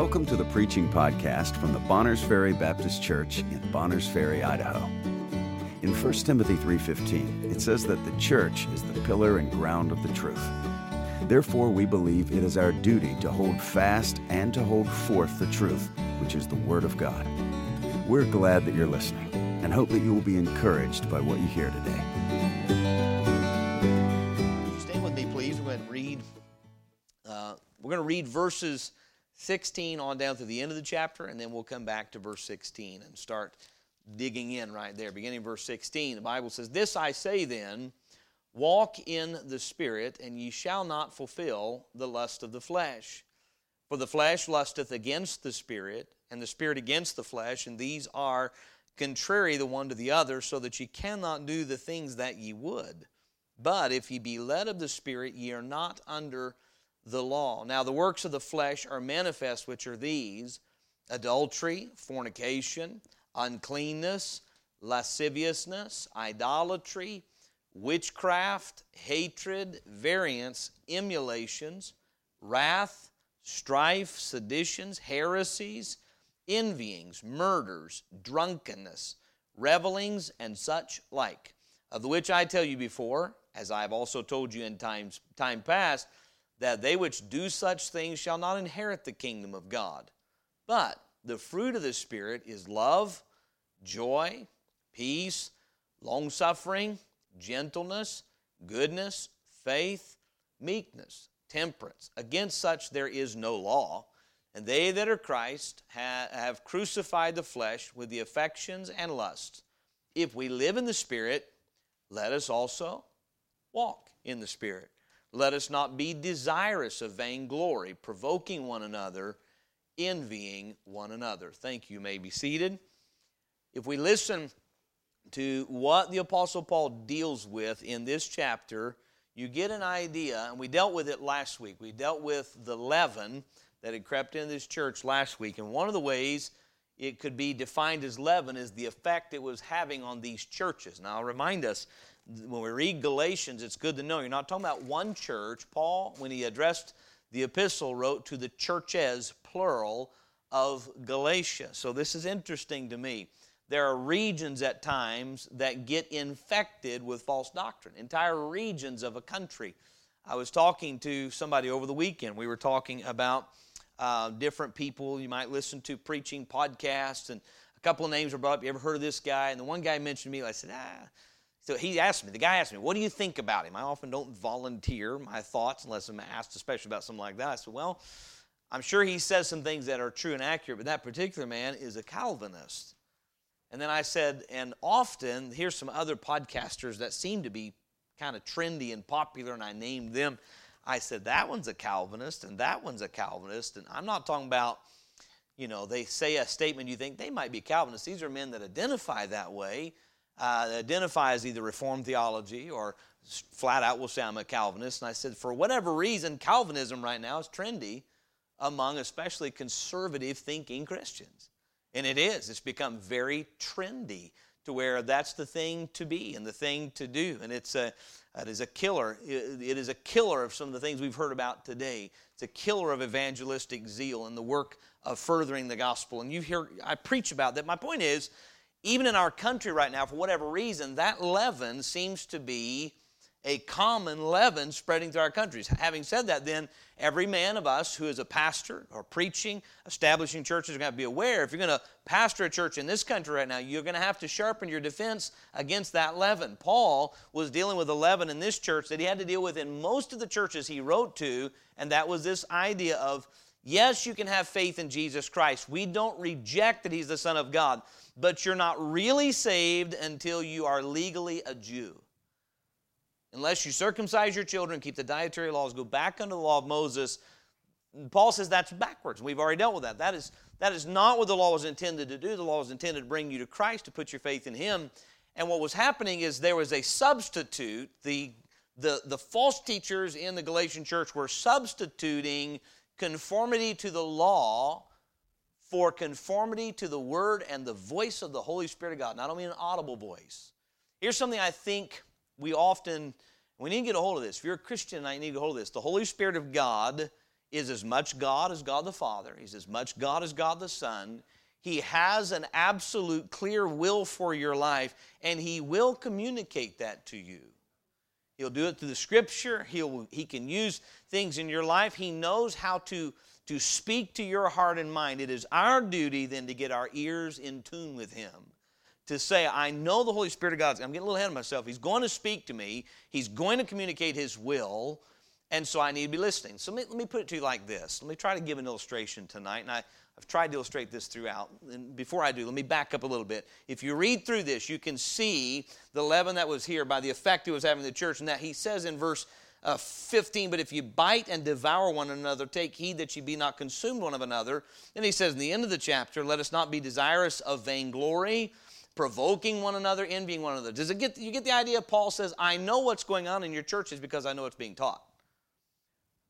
Welcome to the preaching podcast from the Bonners Ferry Baptist Church in Bonners Ferry, Idaho. In 1 Timothy 3:15, it says that the church is the pillar and ground of the truth. Therefore, we believe it is our duty to hold fast and to hold forth the truth, which is the word of God. We're glad that you're listening and hope that you will be encouraged by what you hear today. Stay with me, please. We're going to read. Uh, we're going to read verses 16 on down to the end of the chapter, and then we'll come back to verse 16 and start digging in right there. Beginning verse 16, the Bible says, "This I say then, walk in the Spirit, and ye shall not fulfill the lust of the flesh. For the flesh lusteth against the Spirit, and the Spirit against the flesh, and these are contrary the one to the other, so that ye cannot do the things that ye would. But if ye be led of the Spirit, ye are not under the law. Now the works of the flesh are manifest, which are these adultery, fornication, uncleanness, lasciviousness, idolatry, witchcraft, hatred, variance, emulations, wrath, strife, seditions, heresies, envyings, murders, drunkenness, revelings, and such like, of the which I tell you before, as I have also told you in times time past, that they which do such things shall not inherit the kingdom of God. But the fruit of the Spirit is love, joy, peace, long suffering, gentleness, goodness, faith, meekness, temperance. Against such there is no law. And they that are Christ have crucified the flesh with the affections and lusts. If we live in the Spirit, let us also walk in the Spirit. Let us not be desirous of vainglory, provoking one another, envying one another. Thank you. you may be seated. If we listen to what the Apostle Paul deals with in this chapter, you get an idea, and we dealt with it last week. We dealt with the leaven that had crept into this church last week, and one of the ways it could be defined as leaven is the effect it was having on these churches. Now, I'll remind us when we read Galatians, it's good to know you're not talking about one church. Paul, when he addressed the epistle, wrote to the churches, plural, of Galatia. So this is interesting to me. There are regions at times that get infected with false doctrine, entire regions of a country. I was talking to somebody over the weekend. We were talking about uh, different people you might listen to preaching podcasts, and a couple of names were brought up. You ever heard of this guy? And the one guy mentioned me. I said, ah, so he asked me, the guy asked me, what do you think about him? I often don't volunteer my thoughts unless I'm asked, especially about something like that. I said, well, I'm sure he says some things that are true and accurate, but that particular man is a Calvinist. And then I said, and often, here's some other podcasters that seem to be kind of trendy and popular, and I named them. I said, that one's a Calvinist, and that one's a Calvinist. And I'm not talking about, you know, they say a statement you think they might be Calvinists. These are men that identify that way uh, identify as either Reformed theology or flat out will say I'm a Calvinist. And I said, for whatever reason, Calvinism right now is trendy among especially conservative thinking Christians. And it is. It's become very trendy to where that's the thing to be and the thing to do. And it's a, it is a killer. It is a killer of some of the things we've heard about today. It's a killer of evangelistic zeal and the work of furthering the gospel. And you hear, I preach about that. My point is, even in our country right now, for whatever reason, that leaven seems to be a common leaven spreading through our countries. Having said that, then, every man of us who is a pastor or preaching, establishing churches, are going to, be aware if you're going to pastor a church in this country right now, you're going to have to sharpen your defense against that leaven. Paul was dealing with a leaven in this church that he had to deal with in most of the churches he wrote to, and that was this idea of yes, you can have faith in Jesus Christ. We don't reject that he's the Son of God but you're not really saved until you are legally a Jew. Unless you circumcise your children, keep the dietary laws, go back under the law of Moses, Paul says that's backwards. We've already dealt with that. That is, that is not what the law was intended to do. The law was intended to bring you to Christ, to put your faith in Him. And what was happening is there was a substitute. The, the, the false teachers in the Galatian church were substituting conformity to the law for conformity to the word and the voice of the Holy Spirit of God. Not only an audible voice. Here's something I think we often, we need to get a hold of this. If you're a Christian, I need to get a hold of this. The Holy Spirit of God is as much God as God the Father, He's as much God as God the Son. He has an absolute clear will for your life, and He will communicate that to you. He'll do it through the scripture. He'll, he can use things in your life. He knows how to, to speak to your heart and mind. It is our duty then to get our ears in tune with Him. To say, I know the Holy Spirit of God. I'm getting a little ahead of myself. He's going to speak to me, He's going to communicate His will. And so I need to be listening. So let me, let me put it to you like this. Let me try to give an illustration tonight. And I, I've tried to illustrate this throughout. And before I do, let me back up a little bit. If you read through this, you can see the leaven that was here by the effect it was having in the church. And that he says in verse uh, 15, but if you bite and devour one another, take heed that ye be not consumed one of another. Then he says in the end of the chapter, let us not be desirous of vainglory, provoking one another, envying one another. Does it get, you get the idea? Paul says, I know what's going on in your churches because I know it's being taught.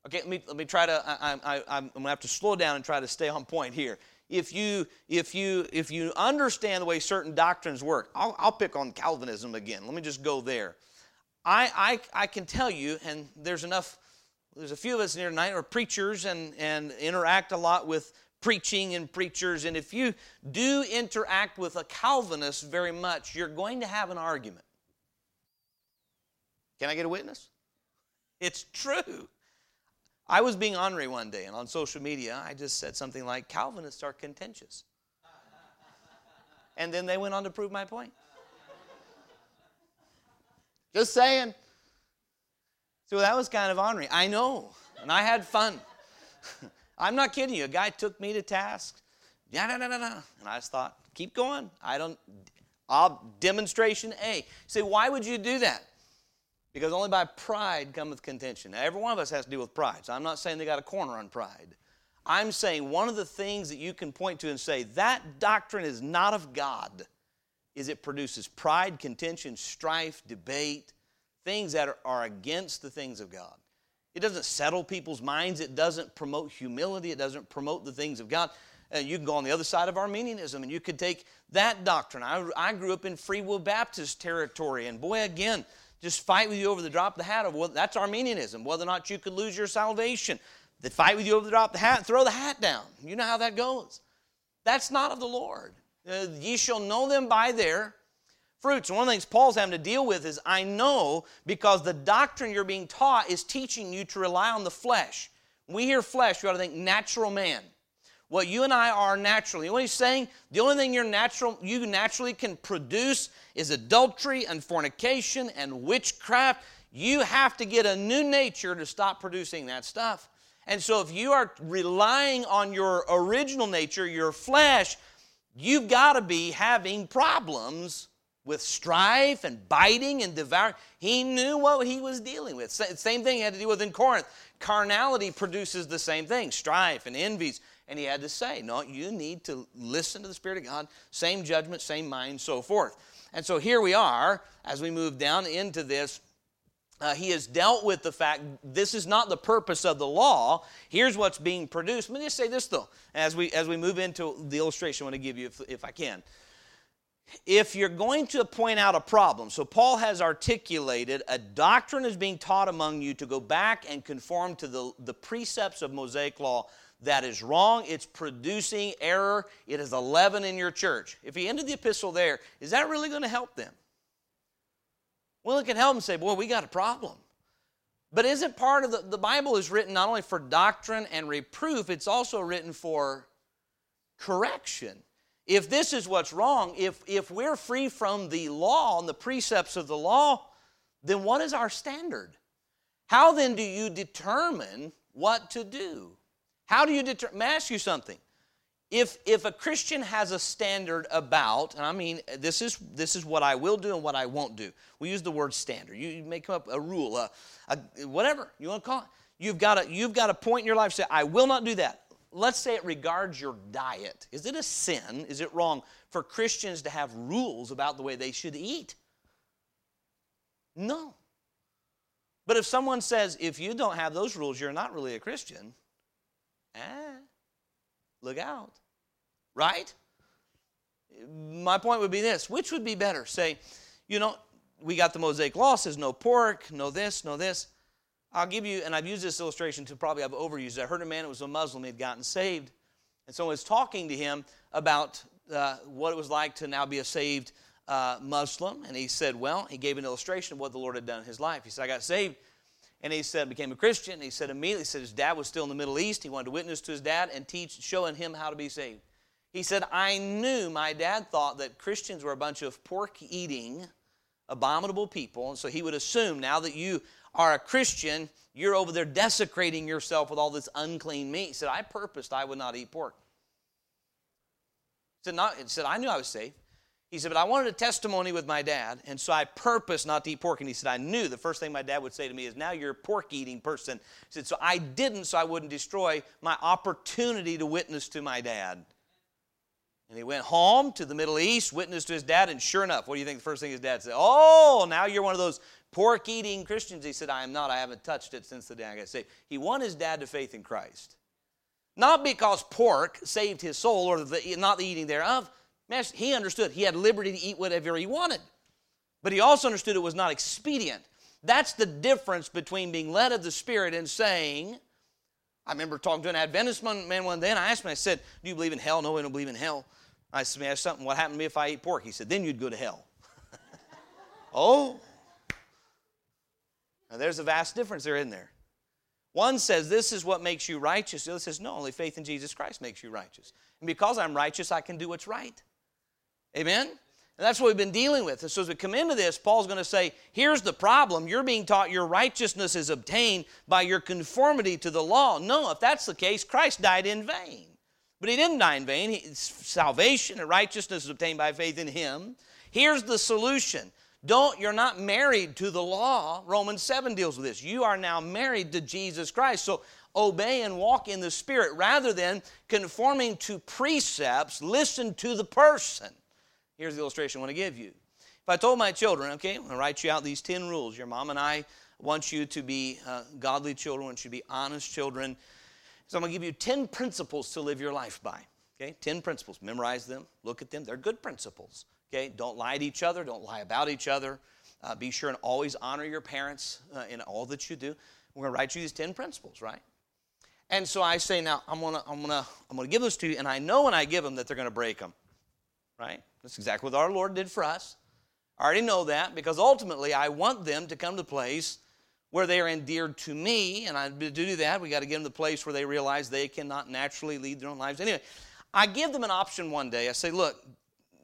Okay, let me, let me try to, I, I, I'm to have to slow down and try to stay on point here. If you, if you, if you understand the way certain doctrines work, I'll, I'll pick on Calvinism again. Let me just go there. I, I, I can tell you, and there's enough, there's a few of us here tonight are preachers and, and interact a lot with preaching and preachers. And if you do interact with a Calvinist very much, you're going to have an argument. Can I get a witness? It's true. I was being ornery one day, and on social media, I just said something like, Calvinists are contentious. And then they went on to prove my point. Just saying. So that was kind of ornery. I know, and I had fun. I'm not kidding you. A guy took me to task. Yeah, no, no, no, no. And I just thought, keep going. I don't. I'll, demonstration A. say, why would you do that? Because only by pride cometh contention. Now, every one of us has to deal with pride. So I'm not saying they got a corner on pride. I'm saying one of the things that you can point to and say, that doctrine is not of God, is it produces pride, contention, strife, debate, things that are, are against the things of God. It doesn't settle people's minds. It doesn't promote humility. It doesn't promote the things of God. Uh, you can go on the other side of Arminianism and you could take that doctrine. I, I grew up in Free Will Baptist territory, and boy, again, just fight with you over the drop of the hat of well, that's Arminianism, whether or not you could lose your salvation. They fight with you over the drop of the hat, throw the hat down. You know how that goes. That's not of the Lord. Uh, ye shall know them by their fruits. And one of the things Paul's having to deal with is I know because the doctrine you're being taught is teaching you to rely on the flesh. When we hear flesh, we ought to think natural man what you and I are naturally. You know what he's saying? The only thing you're natural, you naturally can produce is adultery and fornication and witchcraft. You have to get a new nature to stop producing that stuff. And so if you are relying on your original nature, your flesh, you've got to be having problems with strife and biting and devouring. He knew what he was dealing with. Same thing he had to deal with in Corinth. Carnality produces the same thing strife and envies and he had to say, No, you need to listen to the Spirit of God, same judgment, same mind, so forth. And so here we are as we move down into this. Uh, he has dealt with the fact this is not the purpose of the law. Here's what's being produced. Let me just say this though, as we as we move into the illustration I want to give you, if, if I can. If you're going to point out a problem, so Paul has articulated a doctrine is being taught among you to go back and conform to the, the precepts of Mosaic law that is wrong. It's producing error. It is a leaven in your church. If he ended the epistle there, is that really going to help them? Well, it can help and say, boy, we got a problem. But isn't part of the, the Bible is written not only for doctrine and reproof, it's also written for correction. If this is what's wrong, if, if we're free from the law and the precepts of the law, then what is our standard? How then do you determine what to do? How do you determine? May I ask you something? If, if a Christian has a standard about, and I mean, this is, this is what I will do and what I won't do. We use the word standard. You, make up a rule, a, a, whatever you want to call it. You've got, a, you've got a point in your life say, I will not do that. Let's say it regards your diet. Is it a sin? Is it wrong for Christians to have rules about the way they should eat? No. But if someone says, if you don't have those rules, you're not really a Christian, ah, look out. Right? My point would be this which would be better? Say, you know, we got the Mosaic law says no pork, no this, no this. I'll give you, and I've used this illustration to probably I've overused it. I heard a man who was a Muslim, he had gotten saved. And so I was talking to him about uh, what it was like to now be a saved uh, Muslim. And he said, Well, he gave an illustration of what the Lord had done in his life. He said, I got saved. And he said, became a Christian. He said, immediately, he said his dad was still in the Middle East. He wanted to witness to his dad and teach, showing him how to be saved. He said, I knew my dad thought that Christians were a bunch of pork eating, abominable people. And so he would assume now that you are a Christian, you're over there desecrating yourself with all this unclean meat. He said, I purposed I would not eat pork. He said, not, he said I knew I was safe. He said, but I wanted a testimony with my dad, and so I purposed not to eat pork. And he said, I knew the first thing my dad would say to me is, now you're a pork eating person. He said, so I didn't so I wouldn't destroy my opportunity to witness to my dad. And he went home to the Middle East, witnessed to his dad, and sure enough, what do you think the first thing his dad said? Oh, now you're one of those pork eating Christians. He said, I am not. I haven't touched it since the day I got saved. He won his dad to faith in Christ. Not because pork saved his soul or the, not the eating thereof. He understood he had liberty to eat whatever he wanted. But he also understood it was not expedient. That's the difference between being led of the Spirit and saying, I remember talking to an Adventist man one day, and I asked him, I said, Do you believe in hell? No, I don't believe in hell. I said, something, what happened to me if I ate pork? He said, then you'd go to hell. oh. Now there's a vast difference there in there? One says this is what makes you righteous. The other says, no, only faith in Jesus Christ makes you righteous. And because I'm righteous, I can do what's right. Amen? And that's what we've been dealing with. And so as we come into this, Paul's going to say, here's the problem. You're being taught your righteousness is obtained by your conformity to the law. No, if that's the case, Christ died in vain. But he didn't die in vain. He, salvation and righteousness is obtained by faith in him. Here's the solution. Don't you're not married to the law. Romans 7 deals with this. You are now married to Jesus Christ. So obey and walk in the spirit rather than conforming to precepts, listen to the person. Here's the illustration I want to give you. If I told my children, okay, I'm going to write you out these 10 rules. Your mom and I want you to be uh, godly children, want you to be honest children. So I'm going to give you 10 principles to live your life by. Okay? 10 principles. Memorize them, look at them. They're good principles. Okay? Don't lie to each other, don't lie about each other. Uh, be sure and always honor your parents uh, in all that you do. We're going to write you these 10 principles, right? And so I say, now I'm going to I'm gonna, I'm gonna give those to you, and I know when I give them that they're going to break them, right? That's exactly what our Lord did for us. I already know that because ultimately I want them to come to place where they are endeared to me, and I, to do that, we got to get them to the place where they realize they cannot naturally lead their own lives. Anyway, I give them an option one day. I say, look,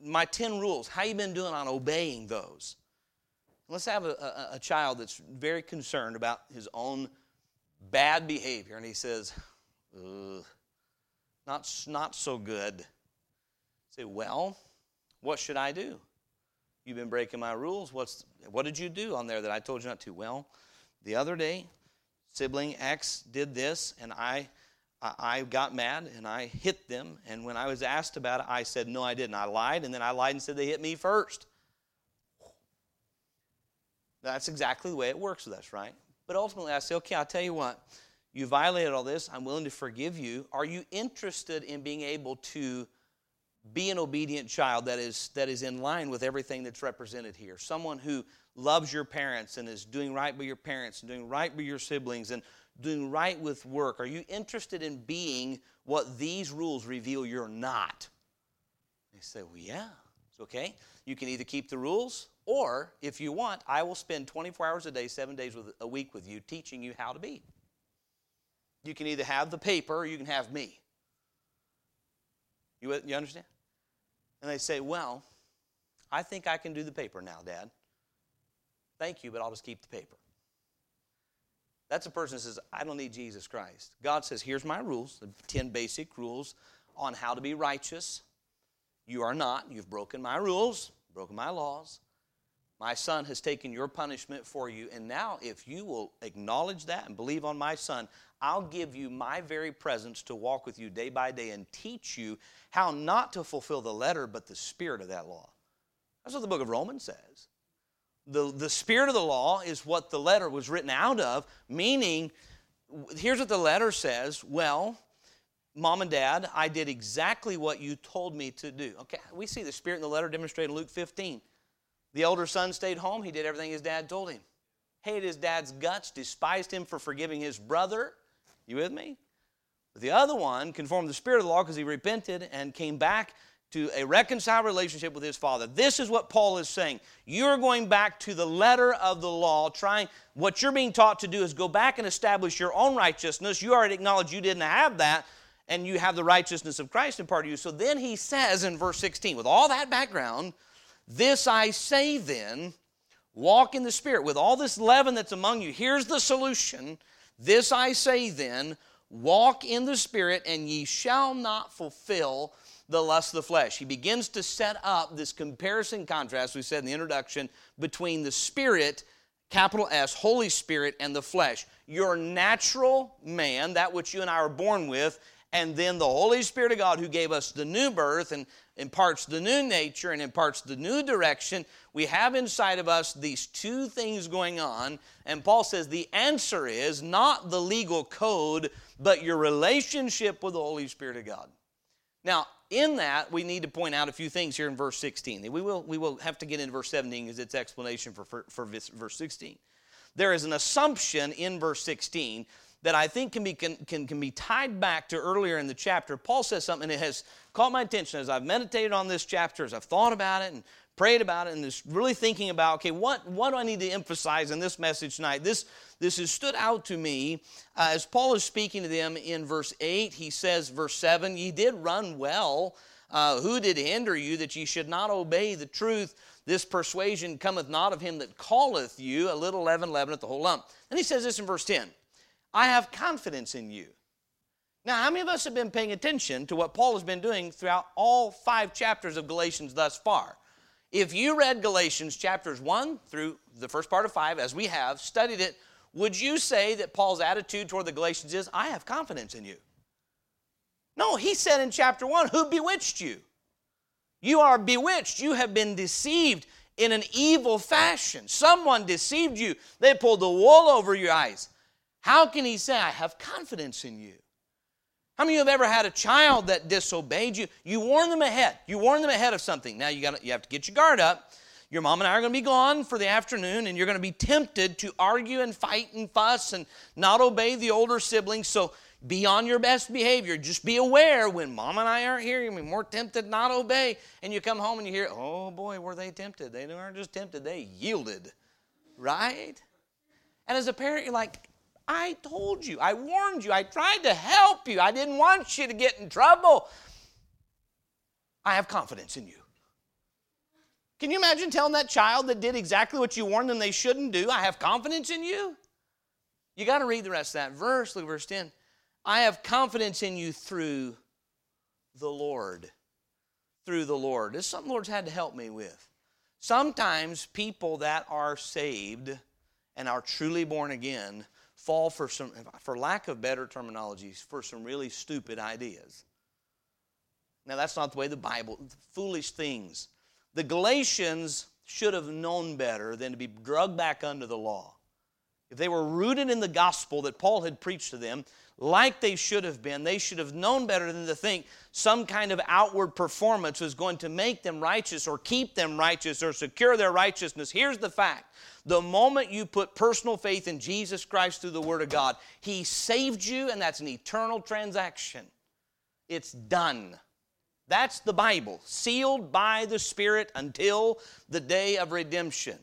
my 10 rules, how you been doing on obeying those? Let's have a, a, a child that's very concerned about his own bad behavior, and he says, not, not so good. I say, well, what should I do? You've been breaking my rules. What's, what did you do on there that I told you not to? Well, the other day, sibling X did this, and I, I got mad and I hit them. And when I was asked about it, I said, No, I didn't. I lied, and then I lied and said they hit me first. That's exactly the way it works with us, right? But ultimately, I say, Okay, I'll tell you what. You violated all this. I'm willing to forgive you. Are you interested in being able to be an obedient child that is, that is in line with everything that's represented here? Someone who loves your parents and is doing right by your parents and doing right by your siblings and doing right with work? Are you interested in being what these rules reveal you're not? They say, Well, yeah, it's okay. You can either keep the rules, or if you want, I will spend 24 hours a day, seven days a week with you, teaching you how to be. You can either have the paper or you can have me. You, you understand? And they say, Well, I think I can do the paper now, Dad. Thank you, but I'll just keep the paper. That's a person that says, I don't need Jesus Christ. God says, Here's my rules, the 10 basic rules on how to be righteous. You are not. You've broken my rules, broken my laws. My son has taken your punishment for you. And now, if you will acknowledge that and believe on my son, I'll give you my very presence to walk with you day by day and teach you how not to fulfill the letter, but the spirit of that law. That's what the book of Romans says the, the spirit of the law is what the letter was written out of, meaning, here's what the letter says Well, mom and dad, I did exactly what you told me to do. Okay, we see the spirit in the letter demonstrated in Luke 15. The older son stayed home, he did everything his dad told him. hated his dad's guts, despised him for forgiving his brother. You with me? But the other one conformed the spirit of the law because he repented and came back to a reconciled relationship with his father. This is what Paul is saying. You're going back to the letter of the law, trying, what you're being taught to do is go back and establish your own righteousness. You already acknowledge you didn't have that, and you have the righteousness of Christ in part of you. So then he says in verse 16, with all that background, this I say then, walk in the Spirit. With all this leaven that's among you, here's the solution. This I say then, walk in the Spirit, and ye shall not fulfill the lust of the flesh. He begins to set up this comparison contrast, we said in the introduction, between the Spirit, capital S, Holy Spirit, and the flesh. Your natural man, that which you and I are born with, and then the Holy Spirit of God who gave us the new birth and imparts the new nature and imparts the new direction. We have inside of us these two things going on, and Paul says the answer is not the legal code, but your relationship with the Holy Spirit of God. Now, in that, we need to point out a few things here in verse 16. We will, we will have to get into verse 17 as its explanation for, for, for verse 16. There is an assumption in verse 16 that I think can be, can, can, can be tied back to earlier in the chapter. Paul says something that has caught my attention as I've meditated on this chapter, as I've thought about it and prayed about it, and just really thinking about, okay, what, what do I need to emphasize in this message tonight? This, this has stood out to me uh, as Paul is speaking to them in verse 8. He says, verse 7, Ye did run well. Uh, who did hinder you that ye should not obey the truth? This persuasion cometh not of him that calleth you. A little leaven leaveneth the whole lump. Then he says this in verse 10 I have confidence in you. Now, how many of us have been paying attention to what Paul has been doing throughout all five chapters of Galatians thus far? If you read Galatians chapters 1 through the first part of 5, as we have, studied it, would you say that Paul's attitude toward the Galatians is, I have confidence in you? No, he said in chapter 1, Who bewitched you? You are bewitched. You have been deceived in an evil fashion. Someone deceived you. They pulled the wool over your eyes. How can he say, I have confidence in you? How many of you have ever had a child that disobeyed you? You warn them ahead. You warn them ahead of something. Now you got you have to get your guard up your mom and I are going to be gone for the afternoon, and you're going to be tempted to argue and fight and fuss and not obey the older siblings. So be on your best behavior. Just be aware when mom and I aren't here, you're more tempted not obey. And you come home and you hear, oh boy, were they tempted? They weren't just tempted, they yielded. Right? And as a parent, you're like, I told you, I warned you, I tried to help you, I didn't want you to get in trouble. I have confidence in you. Can you imagine telling that child that did exactly what you warned them they shouldn't do, I have confidence in you? You got to read the rest of that verse. Look at verse 10. I have confidence in you through the Lord. Through the Lord. This is something the Lord's had to help me with. Sometimes people that are saved and are truly born again fall for some, for lack of better terminologies, for some really stupid ideas. Now, that's not the way the Bible, foolish things the Galatians should have known better than to be drugged back under the law. If they were rooted in the gospel that Paul had preached to them, like they should have been, they should have known better than to think some kind of outward performance was going to make them righteous or keep them righteous or secure their righteousness. Here's the fact the moment you put personal faith in Jesus Christ through the Word of God, He saved you, and that's an eternal transaction. It's done. That's the Bible, sealed by the Spirit until the day of redemption.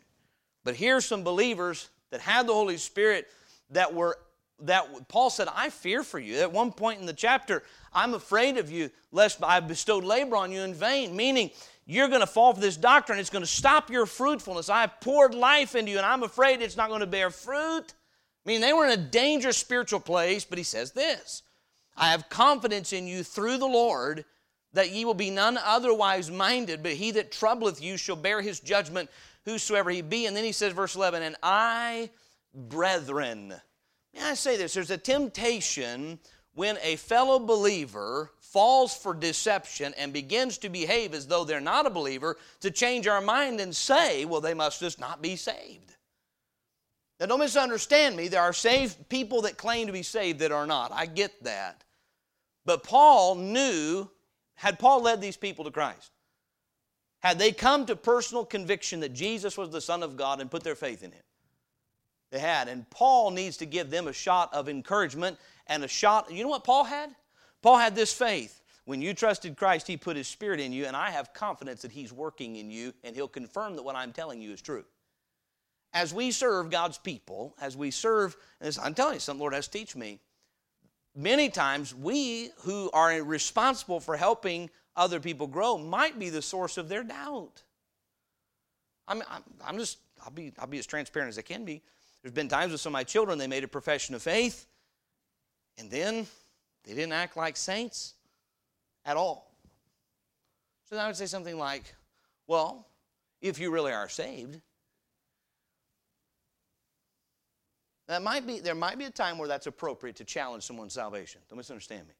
But here's some believers that had the Holy Spirit that were that Paul said, I fear for you. At one point in the chapter, I'm afraid of you, lest I bestowed labor on you in vain, meaning you're going to fall for this doctrine. It's going to stop your fruitfulness. I have poured life into you, and I'm afraid it's not going to bear fruit. I mean, they were in a dangerous spiritual place, but he says this I have confidence in you through the Lord that ye will be none otherwise minded, but he that troubleth you shall bear his judgment, whosoever he be. And then he says, verse 11, and I, brethren. May I say this? There's a temptation when a fellow believer falls for deception and begins to behave as though they're not a believer to change our mind and say, well, they must just not be saved. Now, don't misunderstand me. There are saved people that claim to be saved that are not. I get that. But Paul knew had Paul led these people to Christ, had they come to personal conviction that Jesus was the Son of God and put their faith in Him, they had. And Paul needs to give them a shot of encouragement and a shot. You know what Paul had? Paul had this faith. When you trusted Christ, He put His Spirit in you, and I have confidence that He's working in you, and He'll confirm that what I'm telling you is true. As we serve God's people, as we serve, I'm telling you, something Lord has to teach me. Many times, we who are responsible for helping other people grow might be the source of their doubt. I'm, I'm, I'm just, I'll be, I'll be as transparent as I can be. There's been times with some of my children, they made a profession of faith, and then they didn't act like saints at all. So then I would say something like, well, if you really are saved, that might be, there might be a time where that's appropriate to challenge someone's salvation. Don't misunderstand me.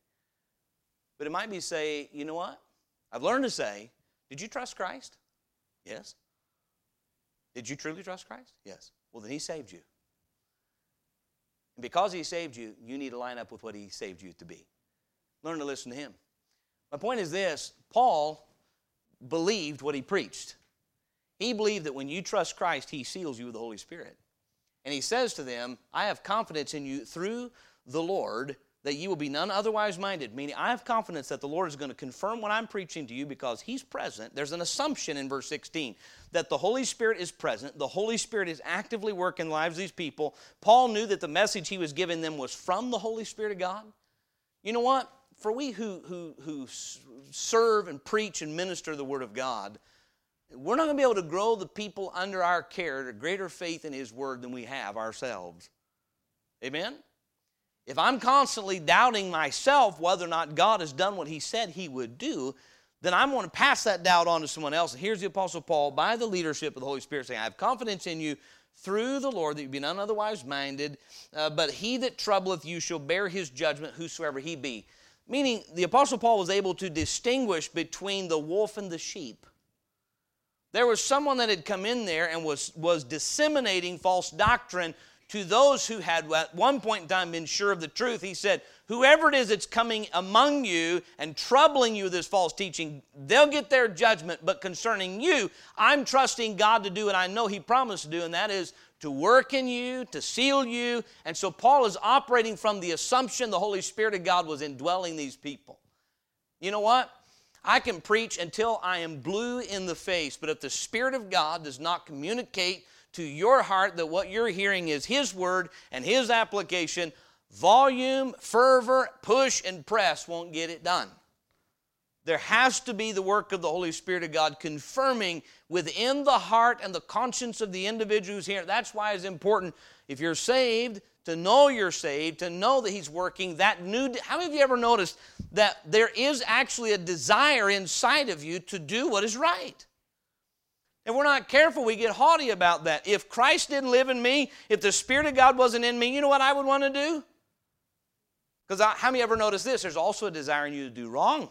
But it might be say, you know what? I've learned to say, did you trust Christ? Yes. Did you truly trust Christ? Yes. Well, then He saved you. Because He saved you, you need to line up with what He saved you to be. Learn to listen to Him. My point is this Paul believed what he preached. He believed that when you trust Christ, He seals you with the Holy Spirit. And he says to them, I have confidence in you through the Lord that you will be none otherwise minded, meaning I have confidence that the Lord is going to confirm what I'm preaching to you because He's present. There's an assumption in verse 16 that the Holy Spirit is present. The Holy Spirit is actively working lives of these people. Paul knew that the message he was giving them was from the Holy Spirit of God. You know what? For we who, who, who serve and preach and minister the Word of God, we're not going to be able to grow the people under our care to greater faith in His Word than we have ourselves. Amen? If I'm constantly doubting myself whether or not God has done what He said He would do, then I'm going to pass that doubt on to someone else. And here's the Apostle Paul, by the leadership of the Holy Spirit, saying, I have confidence in you through the Lord that you be none otherwise minded, uh, but he that troubleth you shall bear his judgment, whosoever he be. Meaning, the Apostle Paul was able to distinguish between the wolf and the sheep. There was someone that had come in there and was, was disseminating false doctrine to those who had at one point in time been sure of the truth, he said, Whoever it is that's coming among you and troubling you with this false teaching, they'll get their judgment. But concerning you, I'm trusting God to do what I know He promised to do, and that is to work in you, to seal you. And so Paul is operating from the assumption the Holy Spirit of God was indwelling these people. You know what? I can preach until I am blue in the face, but if the Spirit of God does not communicate to your heart that what you're hearing is His Word and His application, volume, fervor, push, and press won't get it done. There has to be the work of the Holy Spirit of God confirming within the heart and the conscience of the individual who's here. That's why it's important if you're saved to know you're saved, to know that He's working. That new. How many of you ever noticed that there is actually a desire inside of you to do what is right? And we're not careful, we get haughty about that. If Christ didn't live in me, if the Spirit of God wasn't in me, you know what I would want to do? Because how many ever noticed this? There's also a desire in you to do wrong.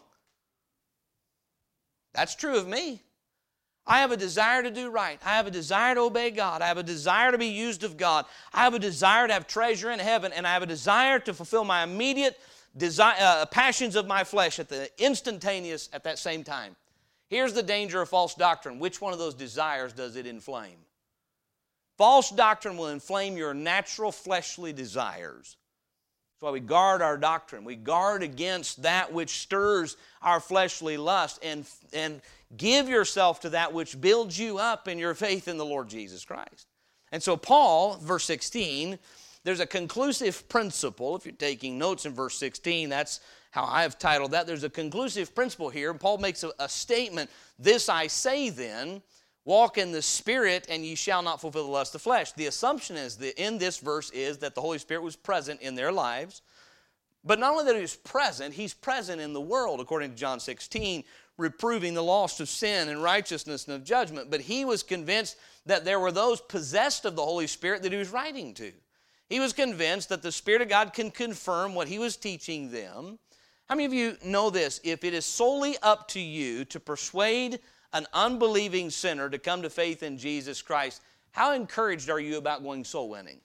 That's true of me. I have a desire to do right. I have a desire to obey God. I have a desire to be used of God. I have a desire to have treasure in heaven, and I have a desire to fulfill my immediate desire, uh, passions of my flesh at the instantaneous at that same time. Here's the danger of false doctrine. Which one of those desires does it inflame? False doctrine will inflame your natural fleshly desires. That's why we guard our doctrine. We guard against that which stirs our fleshly lust and, and give yourself to that which builds you up in your faith in the Lord Jesus Christ. And so, Paul, verse 16, there's a conclusive principle. If you're taking notes in verse 16, that's how I have titled that. There's a conclusive principle here. Paul makes a, a statement This I say then, walk in the Spirit, and ye shall not fulfill the lust of the flesh. The assumption is that in this verse is that the Holy Spirit was present in their lives. But not only that he was present, he's present in the world, according to John 16, reproving the lost of sin and righteousness and of judgment. But he was convinced that there were those possessed of the Holy Spirit that he was writing to. He was convinced that the Spirit of God can confirm what he was teaching them. How many of you know this? If it is solely up to you to persuade an unbelieving sinner to come to faith in Jesus Christ, how encouraged are you about going soul winning?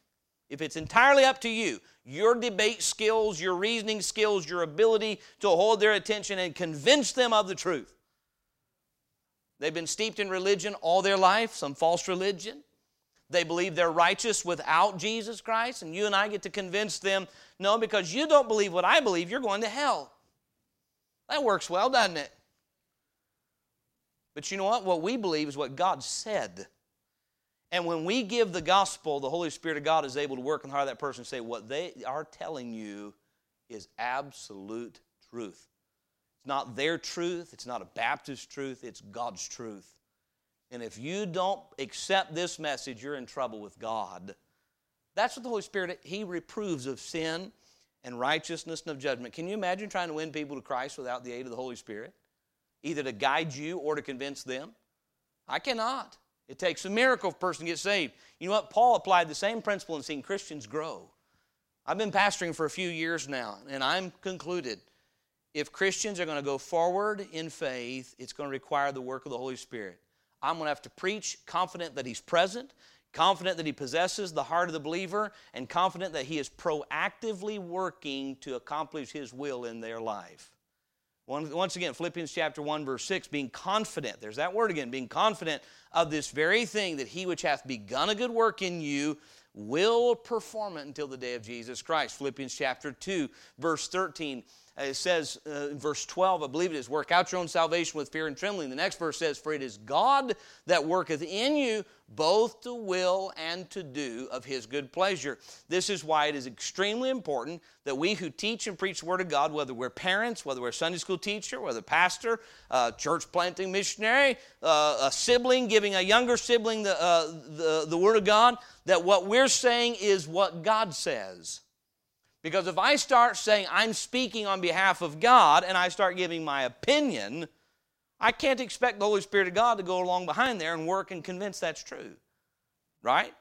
If it's entirely up to you, your debate skills, your reasoning skills, your ability to hold their attention and convince them of the truth. They've been steeped in religion all their life, some false religion. They believe they're righteous without Jesus Christ, and you and I get to convince them, no, because you don't believe what I believe, you're going to hell. That works well, doesn't it? But you know what? What we believe is what God said. And when we give the gospel, the Holy Spirit of God is able to work in the heart of that person and say, what they are telling you is absolute truth. It's not their truth, it's not a Baptist truth, it's God's truth. And if you don't accept this message, you're in trouble with God. That's what the Holy Spirit, He reproves of sin and righteousness and of judgment. Can you imagine trying to win people to Christ without the aid of the Holy Spirit? Either to guide you or to convince them? I cannot. It takes a miracle for a person to get saved. You know what? Paul applied the same principle in seeing Christians grow. I've been pastoring for a few years now, and I'm concluded if Christians are going to go forward in faith, it's going to require the work of the Holy Spirit. I'm going to have to preach confident that He's present, confident that He possesses the heart of the believer, and confident that He is proactively working to accomplish His will in their life. Once again, Philippians chapter 1, verse 6, being confident, there's that word again, being confident of this very thing that he which hath begun a good work in you will perform it until the day of Jesus Christ. Philippians chapter 2, verse 13 it says uh, in verse 12, I believe it is, work out your own salvation with fear and trembling. The next verse says, For it is God that worketh in you both to will and to do of his good pleasure. This is why it is extremely important that we who teach and preach the Word of God, whether we're parents, whether we're a Sunday school teacher, whether pastor, uh, church planting missionary, uh, a sibling giving a younger sibling the, uh, the, the Word of God, that what we're saying is what God says. Because if I start saying I'm speaking on behalf of God and I start giving my opinion, I can't expect the Holy Spirit of God to go along behind there and work and convince that's true. Right?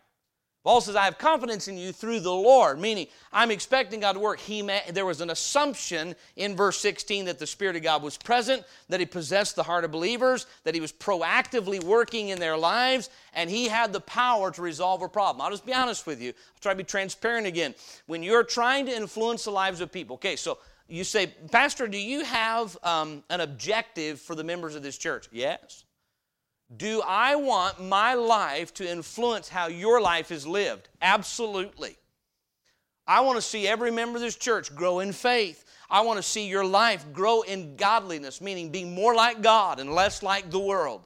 Paul says, I have confidence in you through the Lord, meaning I'm expecting God to work. He may, there was an assumption in verse 16 that the Spirit of God was present, that He possessed the heart of believers, that He was proactively working in their lives, and He had the power to resolve a problem. I'll just be honest with you. I'll try to be transparent again. When you're trying to influence the lives of people, okay, so you say, Pastor, do you have um, an objective for the members of this church? Yes. Do I want my life to influence how your life is lived? Absolutely. I want to see every member of this church grow in faith. I want to see your life grow in godliness, meaning being more like God and less like the world.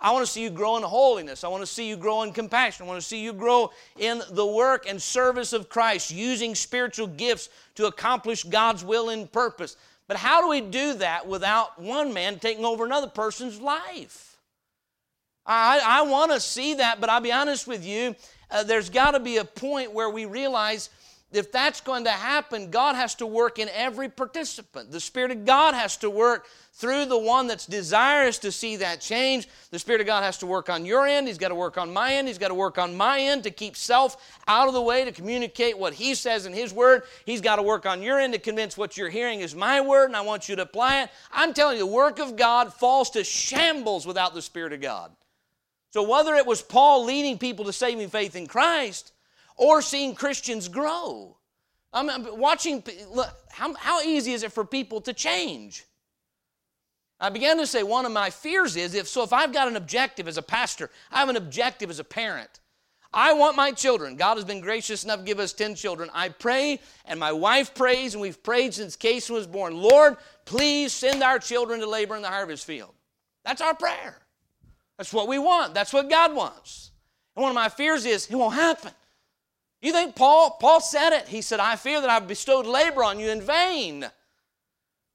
I want to see you grow in holiness. I want to see you grow in compassion. I want to see you grow in the work and service of Christ, using spiritual gifts to accomplish God's will and purpose. But how do we do that without one man taking over another person's life? I, I want to see that, but I'll be honest with you, uh, there's got to be a point where we realize if that's going to happen, God has to work in every participant. The Spirit of God has to work through the one that's desirous to see that change. The Spirit of God has to work on your end. He's got to work on my end. He's got to work on my end to keep self out of the way, to communicate what He says in His Word. He's got to work on your end to convince what you're hearing is my Word, and I want you to apply it. I'm telling you, the work of God falls to shambles without the Spirit of God. So, whether it was Paul leading people to saving faith in Christ or seeing Christians grow, I'm watching, look, how, how easy is it for people to change? I began to say one of my fears is if so, if I've got an objective as a pastor, I have an objective as a parent. I want my children. God has been gracious enough to give us 10 children. I pray, and my wife prays, and we've prayed since Casey was born Lord, please send our children to labor in the harvest field. That's our prayer. That's what we want. That's what God wants. And one of my fears is it won't happen. You think Paul, Paul said it. He said, I fear that I've bestowed labor on you in vain.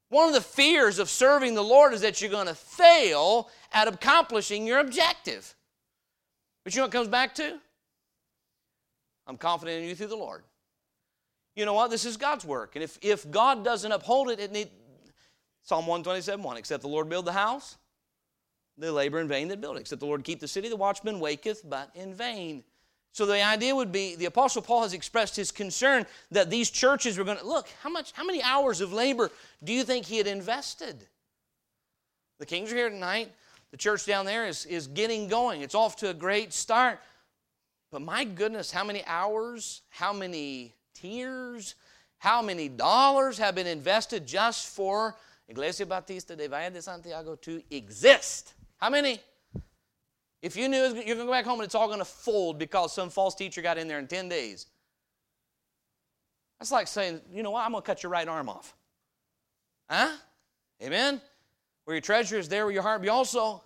One of the fears of serving the Lord is that you're going to fail at accomplishing your objective. But you know what comes back to? I'm confident in you through the Lord. You know what? This is God's work. And if, if God doesn't uphold it, it need, Psalm 127 1, except the Lord build the house, they labor in vain that build it. Except the Lord keep the city, the watchman waketh, but in vain. So the idea would be the Apostle Paul has expressed his concern that these churches were going to look, how much, how many hours of labor do you think he had invested? The Kings are here tonight. The church down there is, is getting going. It's off to a great start. But my goodness, how many hours, how many tears, how many dollars have been invested just for Iglesia Bautista de Valle de Santiago to exist? How many? If you knew you're going to go back home and it's all going to fold because some false teacher got in there in 10 days, that's like saying, you know what, I'm going to cut your right arm off. Huh? Amen? Where your treasure is, there will your heart be also.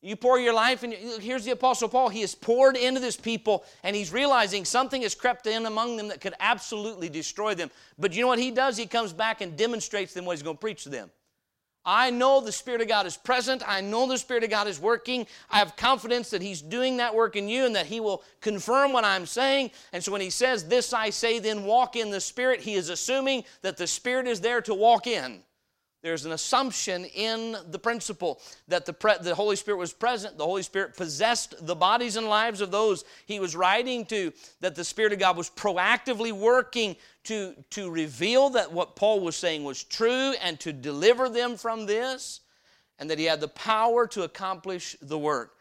You pour your life, and here's the Apostle Paul. He has poured into this people, and he's realizing something has crept in among them that could absolutely destroy them. But you know what he does? He comes back and demonstrates them what he's going to preach to them. I know the Spirit of God is present. I know the Spirit of God is working. I have confidence that He's doing that work in you and that He will confirm what I'm saying. And so when He says, This I say, then walk in the Spirit, He is assuming that the Spirit is there to walk in. There's an assumption in the principle that the, pre- the Holy Spirit was present, the Holy Spirit possessed the bodies and lives of those he was writing to, that the Spirit of God was proactively working to, to reveal that what Paul was saying was true and to deliver them from this, and that he had the power to accomplish the work.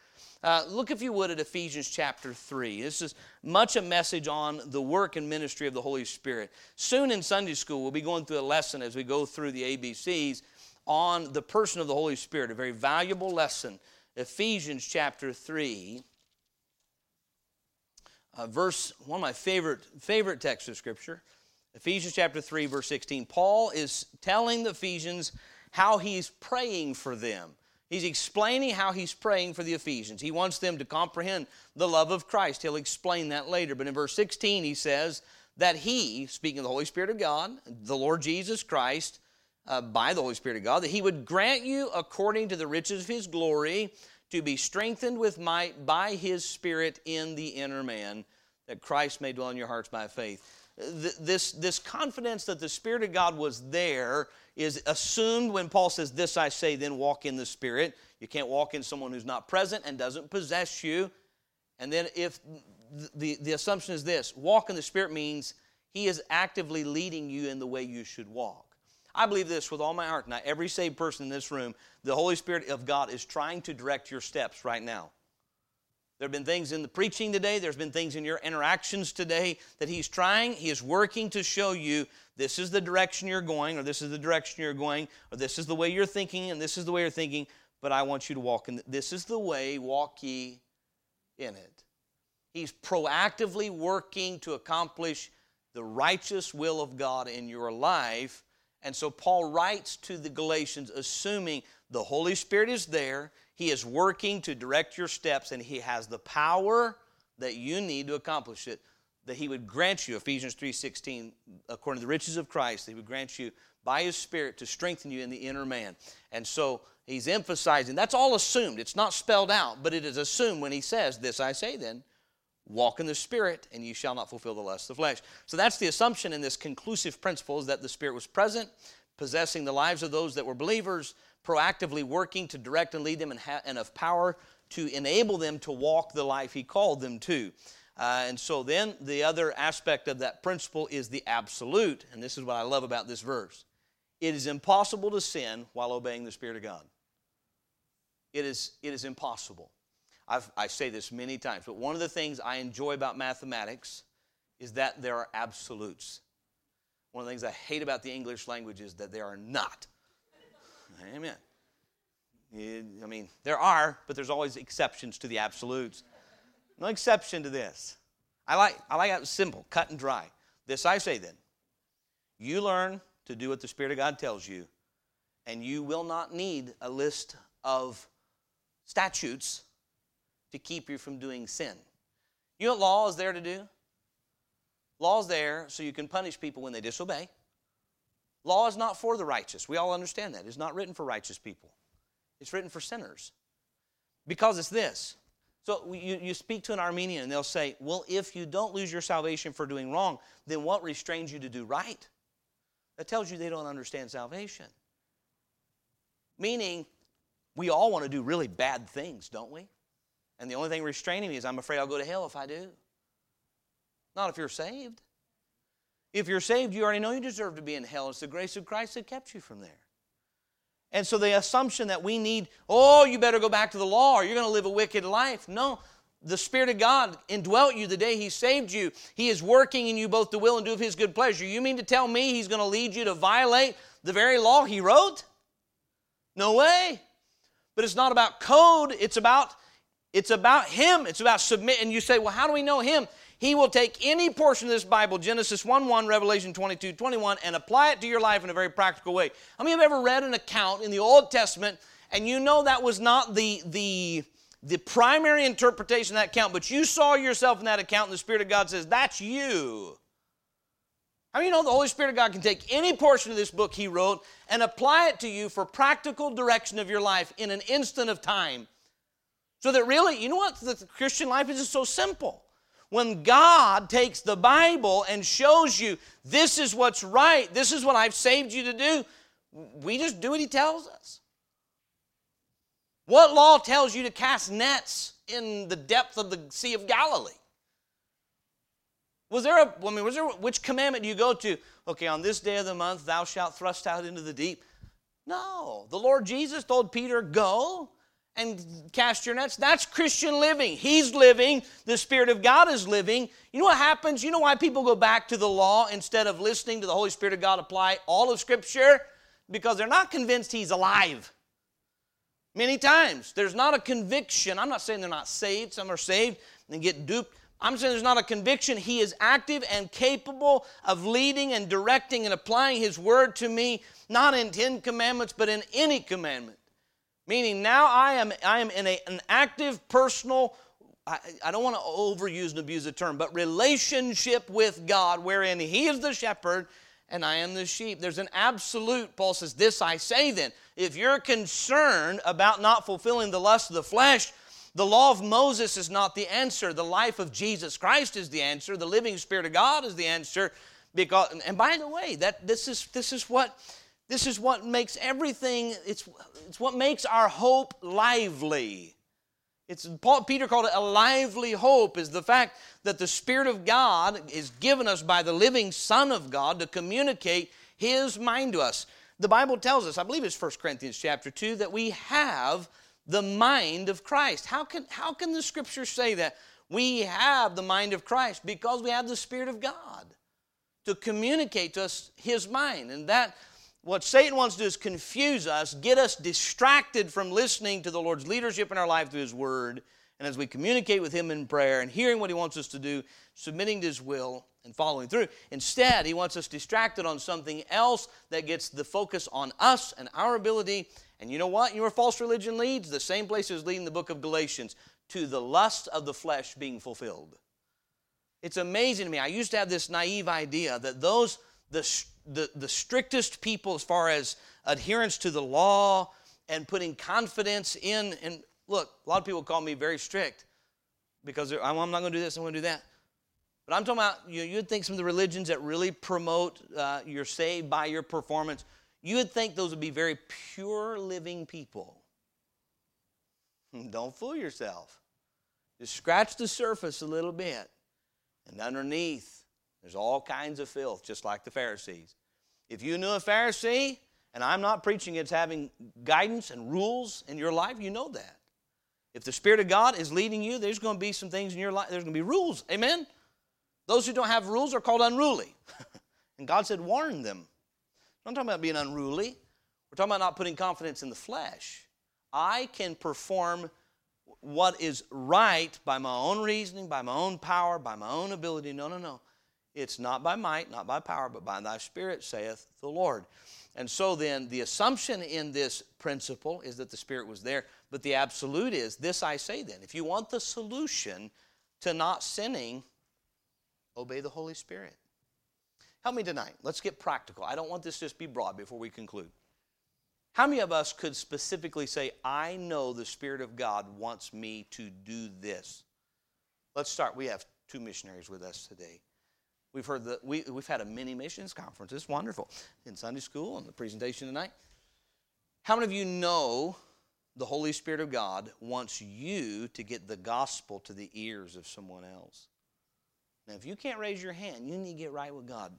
Uh, look, if you would, at Ephesians chapter 3. This is much a message on the work and ministry of the Holy Spirit. Soon in Sunday school, we'll be going through a lesson as we go through the ABCs on the person of the Holy Spirit, a very valuable lesson. Ephesians chapter 3. Uh, verse one of my favorite favorite texts of scripture ephesians chapter 3 verse 16 paul is telling the ephesians how he's praying for them He's explaining how he's praying for the Ephesians. He wants them to comprehend the love of Christ. He'll explain that later. But in verse 16, he says that he, speaking of the Holy Spirit of God, the Lord Jesus Christ, uh, by the Holy Spirit of God, that he would grant you, according to the riches of his glory, to be strengthened with might by his Spirit in the inner man, that Christ may dwell in your hearts by faith. This, this confidence that the Spirit of God was there is assumed when Paul says, This I say, then walk in the Spirit. You can't walk in someone who's not present and doesn't possess you. And then if the, the assumption is this walk in the Spirit means He is actively leading you in the way you should walk. I believe this with all my heart. Now, every saved person in this room, the Holy Spirit of God is trying to direct your steps right now. There have been things in the preaching today, there's been things in your interactions today that He's trying, He is working to show you this is the direction you're going, or this is the direction you're going, or this is the way you're thinking, and this is the way you're thinking, but I want you to walk in. This is the way, walk ye in it. He's proactively working to accomplish the righteous will of God in your life. And so Paul writes to the Galatians, assuming the Holy Spirit is there, He is working to direct your steps, and He has the power that you need to accomplish it that he would grant you ephesians 3.16 according to the riches of christ he would grant you by his spirit to strengthen you in the inner man. And so he's emphasizing that's all assumed. It's not spelled out but it is assumed when he says this i say then walk in the spirit and you shall not fulfill the lust of the flesh. So that's the assumption in this conclusive principle is that the spirit was present possessing the lives of those that were believers proactively working to direct and lead them and, ha- and of power to enable them to walk the life he called them to uh, and so then the other aspect of that principle is the absolute. And this is what I love about this verse it is impossible to sin while obeying the Spirit of God. It is, it is impossible. I've, I say this many times, but one of the things I enjoy about mathematics is that there are absolutes. One of the things I hate about the English language is that there are not. Amen. Eh, I mean, there are, but there's always exceptions to the absolutes. No exception to this. I like, I like it simple, cut and dry. This I say then you learn to do what the Spirit of God tells you, and you will not need a list of statutes to keep you from doing sin. You know what law is there to do? Law is there so you can punish people when they disobey. Law is not for the righteous. We all understand that. It's not written for righteous people, it's written for sinners. Because it's this so you, you speak to an Arminian and they'll say, Well, if you don't lose your salvation for doing wrong, then what restrains you to do right? That tells you they don't understand salvation. Meaning, we all want to do really bad things, don't we? And the only thing restraining me is I'm afraid I'll go to hell if I do. Not if you're saved. If you're saved, you already know you deserve to be in hell. It's the grace of Christ that kept you from there. And so the assumption that we need, oh, you better go back to the law or you're going to live a wicked life. No, the Spirit of God indwelt you the day He saved you. He is working in you both to will and do of His good pleasure. You mean to tell me He's going to lead you to violate the very law He wrote? No way. But it's not about code, it's about It's about Him. It's about submit. And you say, well, how do we know Him? He will take any portion of this Bible, Genesis 1 1, Revelation 22 21, and apply it to your life in a very practical way. How many have ever read an account in the Old Testament and you know that was not the, the, the primary interpretation of that account, but you saw yourself in that account and the Spirit of God says, That's you. How do you know the Holy Spirit of God can take any portion of this book He wrote and apply it to you for practical direction of your life in an instant of time? So that really, you know what? The Christian life is just so simple. When God takes the Bible and shows you this is what's right, this is what I've saved you to do, we just do what He tells us. What law tells you to cast nets in the depth of the Sea of Galilee? Was there a, I mean, was there, which commandment do you go to? Okay, on this day of the month, thou shalt thrust out into the deep. No, the Lord Jesus told Peter, go and cast your nets. That's Christian living. He's living, the Spirit of God is living. You know what happens? You know why people go back to the law instead of listening to the Holy Spirit of God apply all of Scripture? Because they're not convinced He's alive. Many times. There's not a conviction. I'm not saying they're not saved. Some are saved and get duped. I'm saying there's not a conviction. He is active and capable of leading and directing and applying His word to me, not in Ten Commandments, but in any commandment. Meaning now I am, I am in a, an active, personal, I, I don't want to overuse and abuse the term, but relationship with God wherein He is the shepherd and I am the sheep. There's an absolute, Paul says, This I say then. If you're concerned about not fulfilling the lust of the flesh, the law of Moses is not the answer. The life of Jesus Christ is the answer. The living Spirit of God is the answer. Because, and by the way, that this is this is what this is what makes everything. It's it's what makes our hope lively. It's Paul, Peter called it a lively hope. Is the fact that the Spirit of God is given us by the living Son of God to communicate His mind to us. The Bible tells us, I believe it's 1 Corinthians chapter 2, that we have the mind of Christ. How can, how can the scripture say that? We have the mind of Christ because we have the Spirit of God to communicate to us His mind. And that, what Satan wants to do is confuse us, get us distracted from listening to the Lord's leadership in our life through His Word. And as we communicate with Him in prayer and hearing what He wants us to do, submitting to His will and following through. Instead, He wants us distracted on something else that gets the focus on us and our ability and you know what? Your false religion leads? The same place as leading the book of Galatians to the lust of the flesh being fulfilled. It's amazing to me. I used to have this naive idea that those, the, the, the strictest people as far as adherence to the law and putting confidence in, and look, a lot of people call me very strict because I'm not going to do this, I'm going to do that. But I'm talking about, you you'd think some of the religions that really promote uh, you're saved by your performance you would think those would be very pure living people. Don't fool yourself. Just scratch the surface a little bit. And underneath, there's all kinds of filth, just like the Pharisees. If you knew a Pharisee, and I'm not preaching it's having guidance and rules in your life, you know that. If the Spirit of God is leading you, there's going to be some things in your life, there's going to be rules. Amen? Those who don't have rules are called unruly. and God said, warn them. I'm talking about being unruly. We're talking about not putting confidence in the flesh. I can perform what is right by my own reasoning, by my own power, by my own ability. No, no, no. It's not by might, not by power, but by thy spirit, saith the Lord. And so then, the assumption in this principle is that the Spirit was there, but the absolute is this I say then if you want the solution to not sinning, obey the Holy Spirit. Help me tonight. Let's get practical. I don't want this to just be broad before we conclude. How many of us could specifically say, I know the Spirit of God wants me to do this? Let's start. We have two missionaries with us today. We've heard that we, we've had a mini missions conference. It's wonderful in Sunday school and the presentation tonight. How many of you know the Holy Spirit of God wants you to get the gospel to the ears of someone else? Now, if you can't raise your hand, you need to get right with God.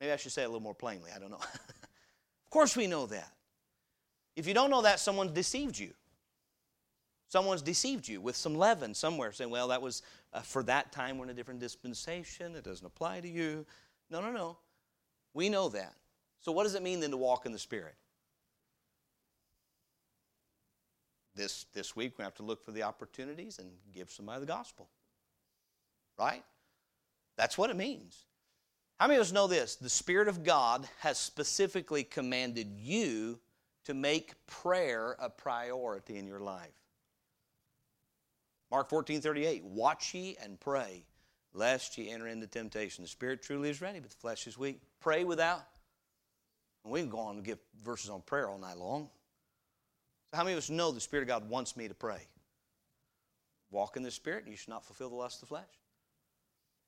Maybe I should say it a little more plainly. I don't know. of course, we know that. If you don't know that, someone's deceived you. Someone's deceived you with some leaven somewhere, saying, well, that was uh, for that time, we're in a different dispensation. It doesn't apply to you. No, no, no. We know that. So, what does it mean then to walk in the Spirit? this, this week we have to look for the opportunities and give somebody the gospel. Right? That's what it means. How many of us know this? The Spirit of God has specifically commanded you to make prayer a priority in your life. Mark 14 38, watch ye and pray, lest ye enter into temptation. The Spirit truly is ready, but the flesh is weak. Pray without. And we can go on and give verses on prayer all night long. So how many of us know the Spirit of God wants me to pray? Walk in the Spirit, and you should not fulfill the lust of the flesh.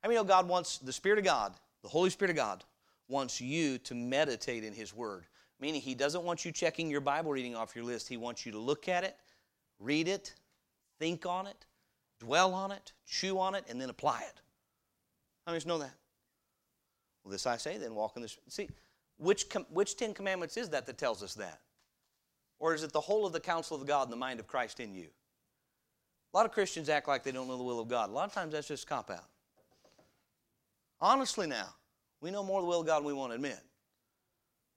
How many know God wants, the Spirit of God, the Holy Spirit of God, wants you to meditate in His Word? Meaning, He doesn't want you checking your Bible reading off your list. He wants you to look at it, read it, think on it, dwell on it, chew on it, and then apply it. How many know that? Well, this I say, then walk in this. See, which, com- which Ten Commandments is that that tells us that? Or is it the whole of the counsel of God and the mind of Christ in you? A lot of Christians act like they don't know the will of God. A lot of times that's just cop out. Honestly, now, we know more of the will of God than we want to admit.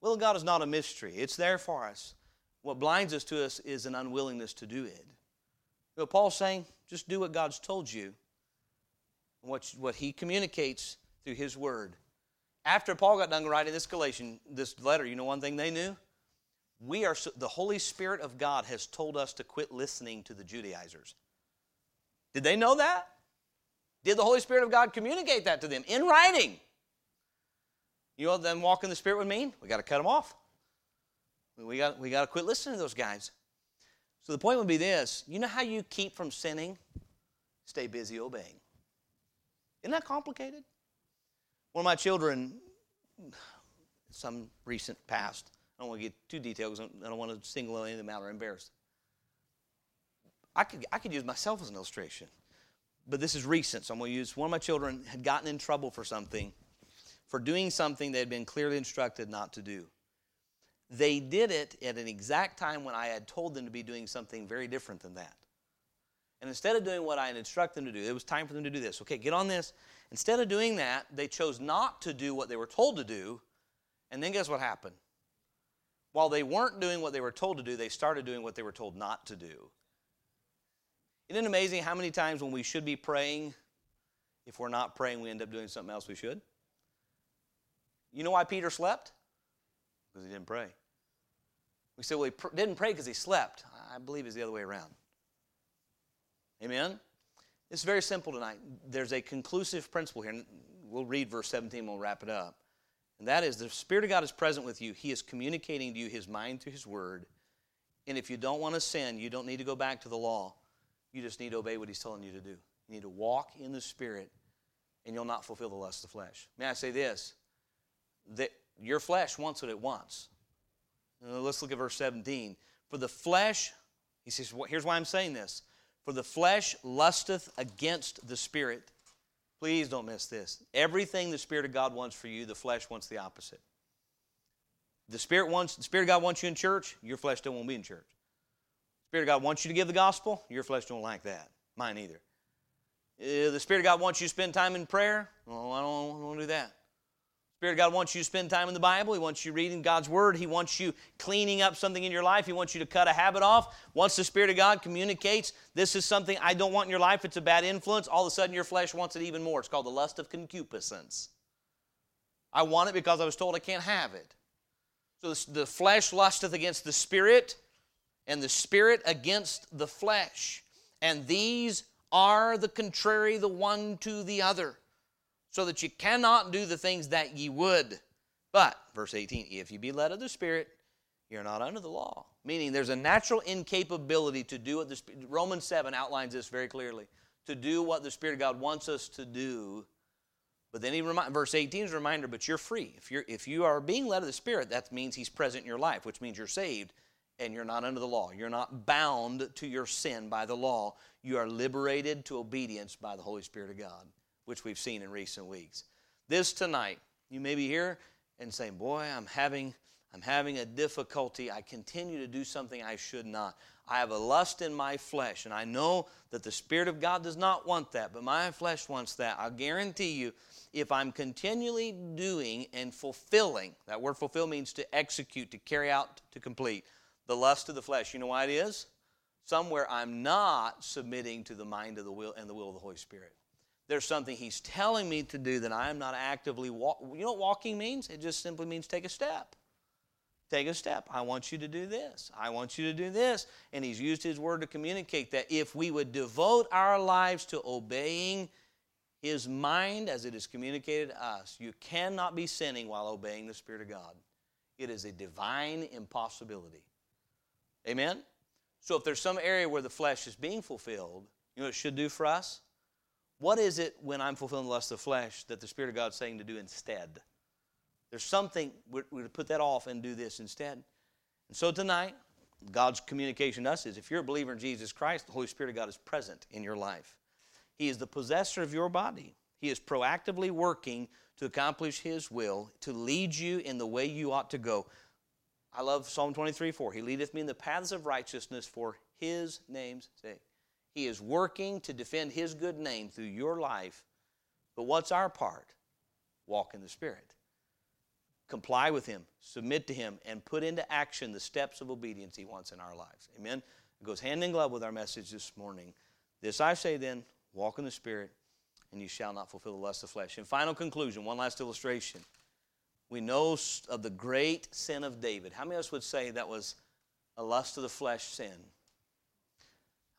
Will of God is not a mystery, it's there for us. What blinds us to us is an unwillingness to do it. You Paul's saying, just do what God's told you, what, what he communicates through his word. After Paul got done writing this Galatian, this letter, you know one thing they knew? We are the Holy Spirit of God has told us to quit listening to the Judaizers. Did they know that? Did the Holy Spirit of God communicate that to them in writing? You know them walk in the Spirit would mean? We got to cut them off. We got, we got to quit listening to those guys. So the point would be this you know how you keep from sinning? Stay busy obeying. Isn't that complicated? One of my children, some recent past, I don't want to get too detailed because I don't want to single any of them out or embarrass. I could, I could use myself as an illustration, but this is recent, so I'm going to use one of my children had gotten in trouble for something, for doing something they had been clearly instructed not to do. They did it at an exact time when I had told them to be doing something very different than that. And instead of doing what I had instructed them to do, it was time for them to do this. Okay, get on this. Instead of doing that, they chose not to do what they were told to do. And then guess what happened? While they weren't doing what they were told to do, they started doing what they were told not to do. Isn't it amazing how many times when we should be praying, if we're not praying, we end up doing something else we should? You know why Peter slept? Because he didn't pray. We say, well, he pr- didn't pray because he slept. I believe it's the other way around. Amen? It's very simple tonight. There's a conclusive principle here. We'll read verse 17, we'll wrap it up. And that is the Spirit of God is present with you. He is communicating to you His mind through His Word. And if you don't want to sin, you don't need to go back to the law. You just need to obey what He's telling you to do. You need to walk in the Spirit, and you'll not fulfill the lust of the flesh. May I say this? That your flesh wants what it wants. Uh, let's look at verse 17. For the flesh, he says, here's why I'm saying this. For the flesh lusteth against the spirit. Please don't miss this. Everything the Spirit of God wants for you, the flesh wants the opposite. The Spirit wants the Spirit of God wants you in church, your flesh don't want to be in church. The Spirit of God wants you to give the gospel, your flesh don't like that. Mine either. Uh, the Spirit of God wants you to spend time in prayer. Oh, I don't, I don't want to do that. Spirit of God wants you to spend time in the Bible. He wants you reading God's Word. He wants you cleaning up something in your life. He wants you to cut a habit off. Once the Spirit of God communicates, this is something I don't want in your life, it's a bad influence, all of a sudden your flesh wants it even more. It's called the lust of concupiscence. I want it because I was told I can't have it. So the flesh lusteth against the Spirit, and the Spirit against the flesh. And these are the contrary the one to the other so that you cannot do the things that ye would. But, verse 18, if you be led of the Spirit, you're not under the law. Meaning there's a natural incapability to do what the Romans 7 outlines this very clearly. To do what the Spirit of God wants us to do. But then he remind, verse 18 is a reminder, but you're free. If you're if you are being led of the Spirit, that means He's present in your life, which means you're saved and you're not under the law. You're not bound to your sin by the law. You are liberated to obedience by the Holy Spirit of God which we've seen in recent weeks. This tonight, you may be here and saying, Boy, I'm having, I'm having a difficulty. I continue to do something I should not. I have a lust in my flesh, and I know that the Spirit of God does not want that, but my flesh wants that. I guarantee you, if I'm continually doing and fulfilling, that word fulfill means to execute, to carry out, to complete, the lust of the flesh, you know why it is? somewhere I'm not submitting to the mind of the will and the will of the Holy Spirit. There's something He's telling me to do that I'm not actively walk. You know what walking means? It just simply means take a step. Take a step. I want you to do this. I want you to do this. And He's used His word to communicate that if we would devote our lives to obeying His mind as it is communicated to us, you cannot be sinning while obeying the Spirit of God. It is a divine impossibility. Amen? So if there's some area where the flesh is being fulfilled, you know what it should do for us? What is it when I'm fulfilling the lust of the flesh that the Spirit of God's saying to do instead? There's something, we're, we're to put that off and do this instead. And so tonight, God's communication to us is if you're a believer in Jesus Christ, the Holy Spirit of God is present in your life. He is the possessor of your body. He is proactively working to accomplish His will, to lead you in the way you ought to go. I love Psalm 23 4. He leadeth me in the paths of righteousness for His name's sake. He is working to defend His good name through your life. But what's our part? Walk in the Spirit. Comply with Him, submit to Him, and put into action the steps of obedience He wants in our lives. Amen? It goes hand in glove with our message this morning. This I say then walk in the Spirit, and you shall not fulfill the lust of flesh. In final conclusion, one last illustration. We know of the great sin of David. How many of us would say that was a lust of the flesh sin?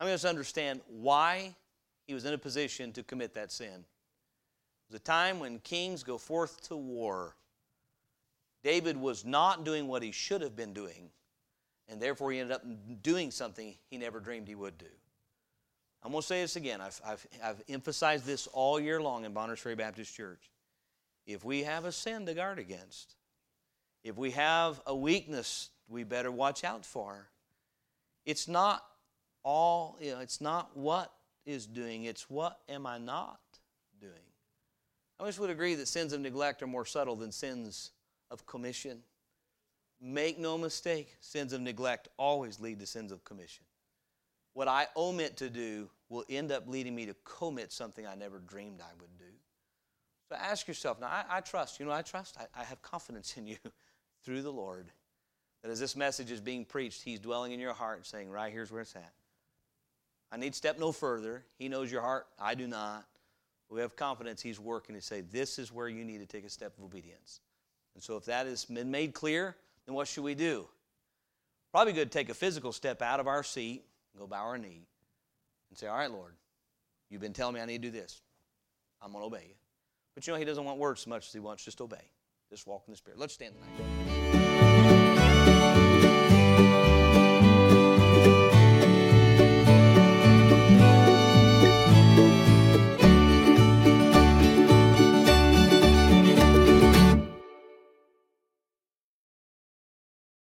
Many of us understand why he was in a position to commit that sin? It was a time when kings go forth to war. David was not doing what he should have been doing, and therefore he ended up doing something he never dreamed he would do. I'm going to say this again. I've, I've, I've emphasized this all year long in Bonners Ferry Baptist Church. If we have a sin to guard against, if we have a weakness we better watch out for, it's not all, you know, it's not what is doing, it's what am I not doing. I wish would agree that sins of neglect are more subtle than sins of commission. Make no mistake, sins of neglect always lead to sins of commission. What I omit to do will end up leading me to commit something I never dreamed I would do. So ask yourself now, I, I trust, you know, I trust, I, I have confidence in you through the Lord that as this message is being preached, He's dwelling in your heart saying, right here's where it's at. I need step no further. He knows your heart. I do not. We have confidence He's working to say, this is where you need to take a step of obedience. And so if that has been made clear, then what should we do? Probably good to take a physical step out of our seat, go bow our knee, and say, All right, Lord, you've been telling me I need to do this. I'm going to obey you. But you know, He doesn't want words so much as He wants just obey. Just walk in the Spirit. Let's stand tonight.